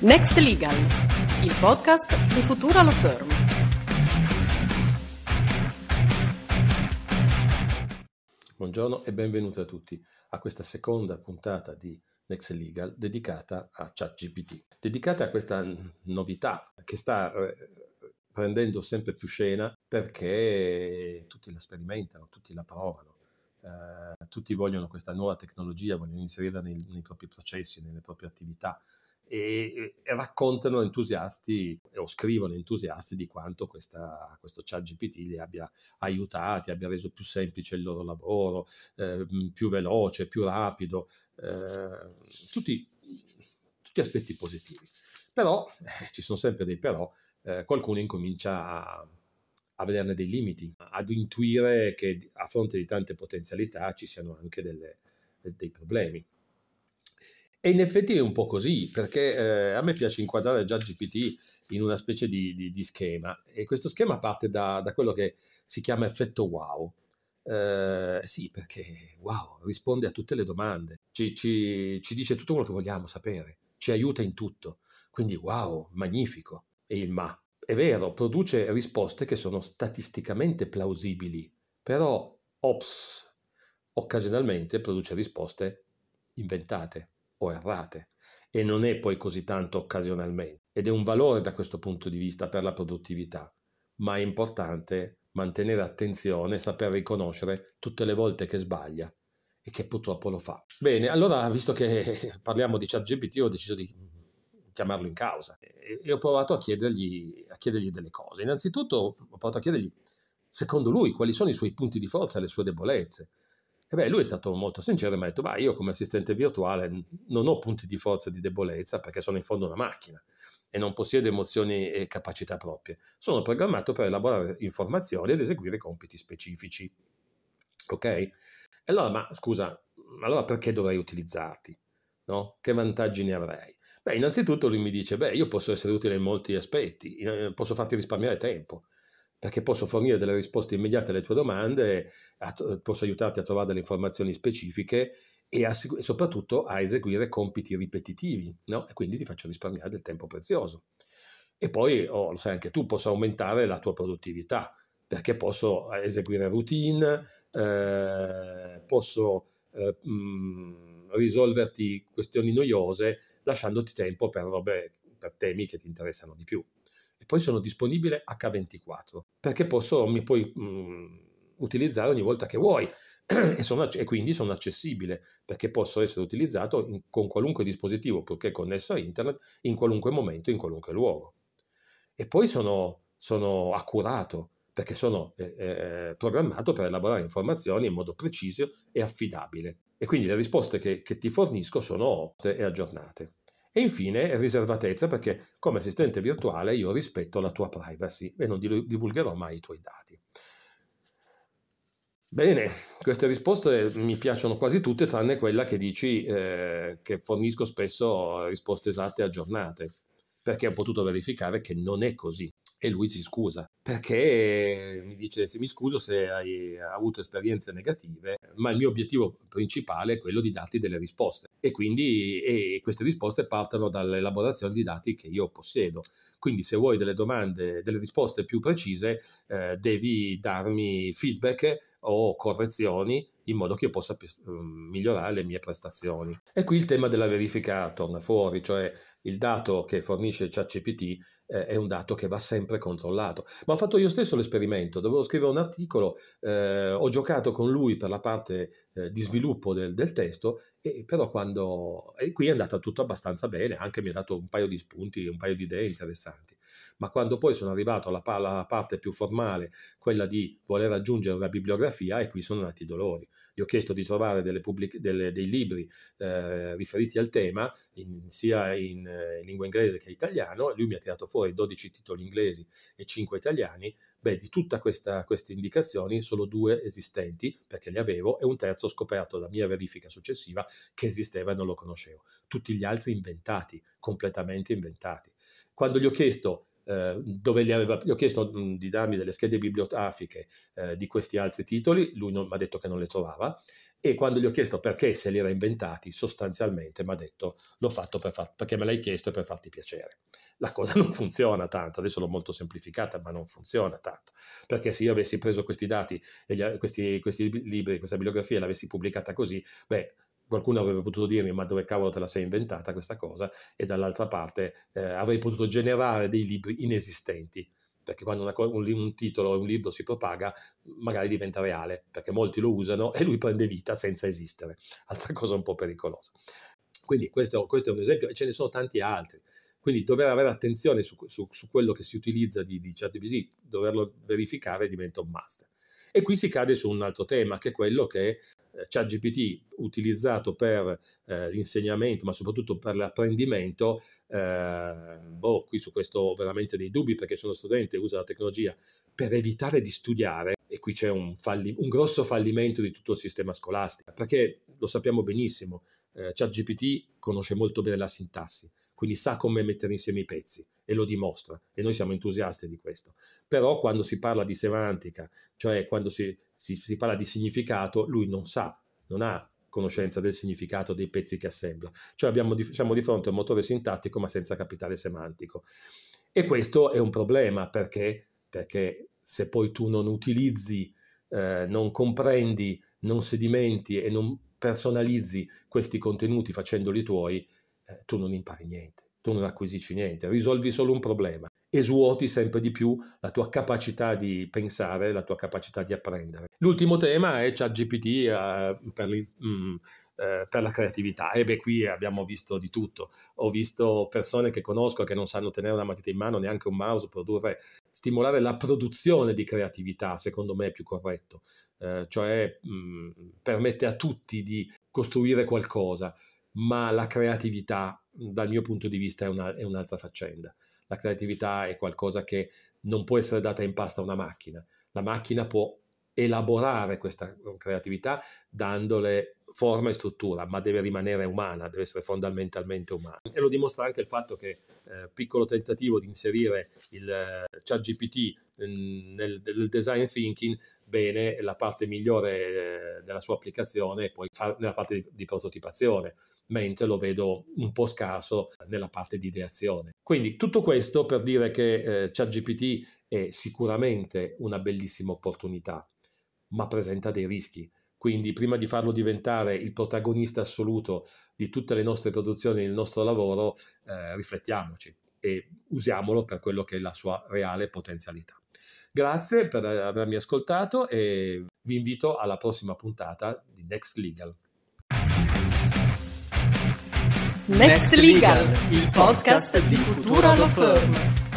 Next Legal, il podcast di Futura Law Firm. Buongiorno e benvenuti a tutti a questa seconda puntata di Next Legal dedicata a ChatGPT, dedicata a questa novità che sta eh, prendendo sempre più scena perché tutti la sperimentano, tutti la provano. Uh, tutti vogliono questa nuova tecnologia, vogliono inserirla nei, nei propri processi, nelle proprie attività e, raccontano entusiasti o scrivono entusiasti di quanto questa, questo chat GPT li abbia aiutati, abbia reso più semplice il loro lavoro, eh, più veloce, più rapido, eh, tutti, tutti, aspetti positivi. Però eh, ci sono sempre dei però, eh, qualcuno incomincia a, a vederne dei limiti, ad intuire che a fronte di tante potenzialità ci siano anche delle, dei problemi. E in effetti è un po' così, perché eh, a me piace inquadrare già GPT in una specie di, di, di schema e questo schema parte da, da, quello che si chiama effetto wow. Eh, sì, perché wow, risponde a tutte le domande, ci, ci, ci dice tutto quello che vogliamo sapere, ci aiuta in tutto, quindi wow, magnifico. E il ma. È vero, produce risposte che sono statisticamente plausibili, però, ops, occasionalmente produce risposte inventate o errate e non è poi così tanto occasionalmente ed è un valore da questo punto di vista per la produttività, ma è importante mantenere attenzione e saper riconoscere tutte le volte che sbaglia e che purtroppo lo fa. Bene, allora visto che parliamo di ChatGPT ho deciso di chiamarlo in causa e ho provato a chiedergli, a chiedergli delle cose. Innanzitutto ho provato a chiedergli, secondo lui, quali sono i suoi punti di forza e le sue debolezze e beh, lui è stato molto sincero e mi ha detto, ma io come assistente virtuale non ho punti di forza e di debolezza perché sono in fondo una macchina e non possiedo emozioni e capacità proprie. Sono programmato per elaborare informazioni ed eseguire compiti specifici. Ok? Allora, ma scusa, allora perché dovrei utilizzarti? No? Che vantaggi ne avrei? Beh, innanzitutto lui mi dice, beh, io posso essere utile in molti aspetti, eh, posso farti risparmiare tempo perché posso fornire delle risposte immediate alle tue domande, posso aiutarti a trovare delle informazioni specifiche e, a, soprattutto a eseguire compiti ripetitivi, no? e quindi ti faccio risparmiare del tempo prezioso. E poi, oh, lo sai anche tu, posso aumentare la tua produttività, perché posso eseguire routine, eh, posso eh, mh, risolverti questioni noiose, lasciandoti tempo per, robe, per temi che ti interessano di più poi sono disponibile H24 perché posso, mi puoi mh, mm, utilizzare ogni volta che vuoi e, sono, e, quindi sono accessibile perché posso essere utilizzato in, con qualunque dispositivo purché connesso a internet in qualunque momento, in qualunque luogo. E poi sono, sono accurato perché sono eh, eh, programmato per elaborare informazioni in modo preciso e affidabile. E quindi le risposte che, che ti fornisco sono e aggiornate. E infine riservatezza perché come assistente virtuale io rispetto la tua privacy e non divulgherò mai i tuoi dati. Bene, queste risposte mi piacciono quasi tutte tranne quella che dici eh, che fornisco spesso risposte esatte e aggiornate, perché ho potuto verificare che non è così e lui si scusa perché mi dice mi scuso se hai avuto esperienze negative, ma il mio obiettivo principale è quello di darti delle risposte e quindi e queste risposte partono dall'elaborazione di dati che io possiedo. Quindi se vuoi delle domande, delle risposte più precise, eh, devi darmi feedback o correzioni in modo che io possa mm, migliorare le mie prestazioni. E qui il tema della verifica torna fuori, cioè il dato che fornisce ChatGPT eh, è un dato che va sempre controllato. Ma ho fatto io stesso l'esperimento, dovevo scrivere un articolo, eh, ho giocato con lui per la parte eh, di sviluppo del, del, testo, e però quando... E qui è andata tutto abbastanza bene, anche mi ha dato un paio di spunti, un paio di idee interessanti ma quando poi sono arrivato alla, alla parte più formale, quella di voler aggiungere una bibliografia, e qui sono nati i dolori. Gli ho chiesto di trovare delle pubblic- delle, dei libri eh, riferiti al tema, in, sia in, eh, in, lingua inglese che italiano, lui mi ha tirato fuori 12 titoli inglesi e 5 italiani, beh, di tutte queste indicazioni solo due esistenti, perché li avevo, e un terzo scoperto da mia verifica successiva che esisteva e non lo conoscevo. Tutti gli altri inventati, completamente inventati. Quando gli ho chiesto eh, dove gli, aveva, gli ho chiesto di darmi delle schede bibliografiche eh, di questi altri titoli, lui mi ha detto che non le trovava e quando gli ho chiesto perché se li era inventati, sostanzialmente mi ha detto l'ho fatto per far, perché me l'hai chiesto e per farti piacere. La cosa non funziona tanto, adesso l'ho molto semplificata, ma non funziona tanto, perché se io avessi preso questi dati, gli, questi, questi libri, questa bibliografia e l'avessi pubblicata così, beh, qualcuno avrebbe potuto dirmi ma dove cavolo te la sei inventata questa cosa e dall'altra parte eh, avrei potuto generare dei libri inesistenti perché quando una, un, un, titolo o un libro si propaga, magari diventa reale, perché molti lo usano e lui prende vita senza esistere. Altra cosa un po' pericolosa. Quindi questo, questo è un esempio, e ce ne sono tanti altri. Quindi dover avere attenzione su, su, su quello che si utilizza di, di ChatGPT, doverlo verificare diventa un must. E qui si cade su un altro tema, che è quello che eh, ChatGPT utilizzato per eh, l'insegnamento, ma soprattutto per l'apprendimento, eh, boh, qui su questo ho veramente dei dubbi perché sono studente e uso la tecnologia per evitare di studiare, e qui c'è un, falli- un grosso fallimento di tutto il sistema scolastico, perché lo sappiamo benissimo, eh, ChatGPT conosce molto bene la sintassi, quindi sa come mettere insieme i pezzi e lo dimostra e noi siamo entusiasti di questo. Però quando si parla di semantica, cioè quando si, si, si parla di significato, lui non sa, non ha conoscenza del significato dei pezzi che assembla. Cioè abbiamo siamo di fronte a un motore sintattico ma senza capitale semantico. E questo è un problema perché, perché se poi tu non utilizzi, eh, non comprendi, non sedimenti e non personalizzi questi contenuti facendoli tuoi, eh, tu non impari niente, tu non acquisisci niente, risolvi solo un problema e svuoti sempre di più la tua capacità di pensare, la tua capacità di apprendere. L'ultimo tema è ChatGPT eh, per, mm, eh, per, la creatività. E beh, qui abbiamo visto di tutto. Ho visto persone che conosco che non sanno tenere una matita in mano, neanche un mouse, produrre, stimolare la produzione di creatività, secondo me è più corretto. Eh, cioè mh, mm, permette a tutti di costruire qualcosa ma la creatività dal mio punto di vista è, una, è un'altra faccenda. La creatività è qualcosa che non può essere data in pasta a una macchina. La macchina può elaborare questa creatività dandole forma e struttura, ma deve rimanere umana, deve essere fondamentalmente umana. E lo dimostra anche il fatto che eh, piccolo tentativo di inserire il eh, chat GPT mm, nel, nel, design thinking, bene, la parte migliore eh, della sua applicazione è poi nella parte di, di prototipazione mentre lo vedo un po' scarso nella parte di ideazione. Quindi tutto questo per dire che eh, ChatGPT è sicuramente una bellissima opportunità, ma presenta dei rischi. Quindi prima di farlo diventare il protagonista assoluto di tutte le nostre produzioni, il nostro lavoro, eh, riflettiamoci e usiamolo per quello che è la sua reale potenzialità. Grazie per avermi ascoltato e vi invito alla prossima puntata di Next Legal. Next Legal, il podcast di Futura Law Firm.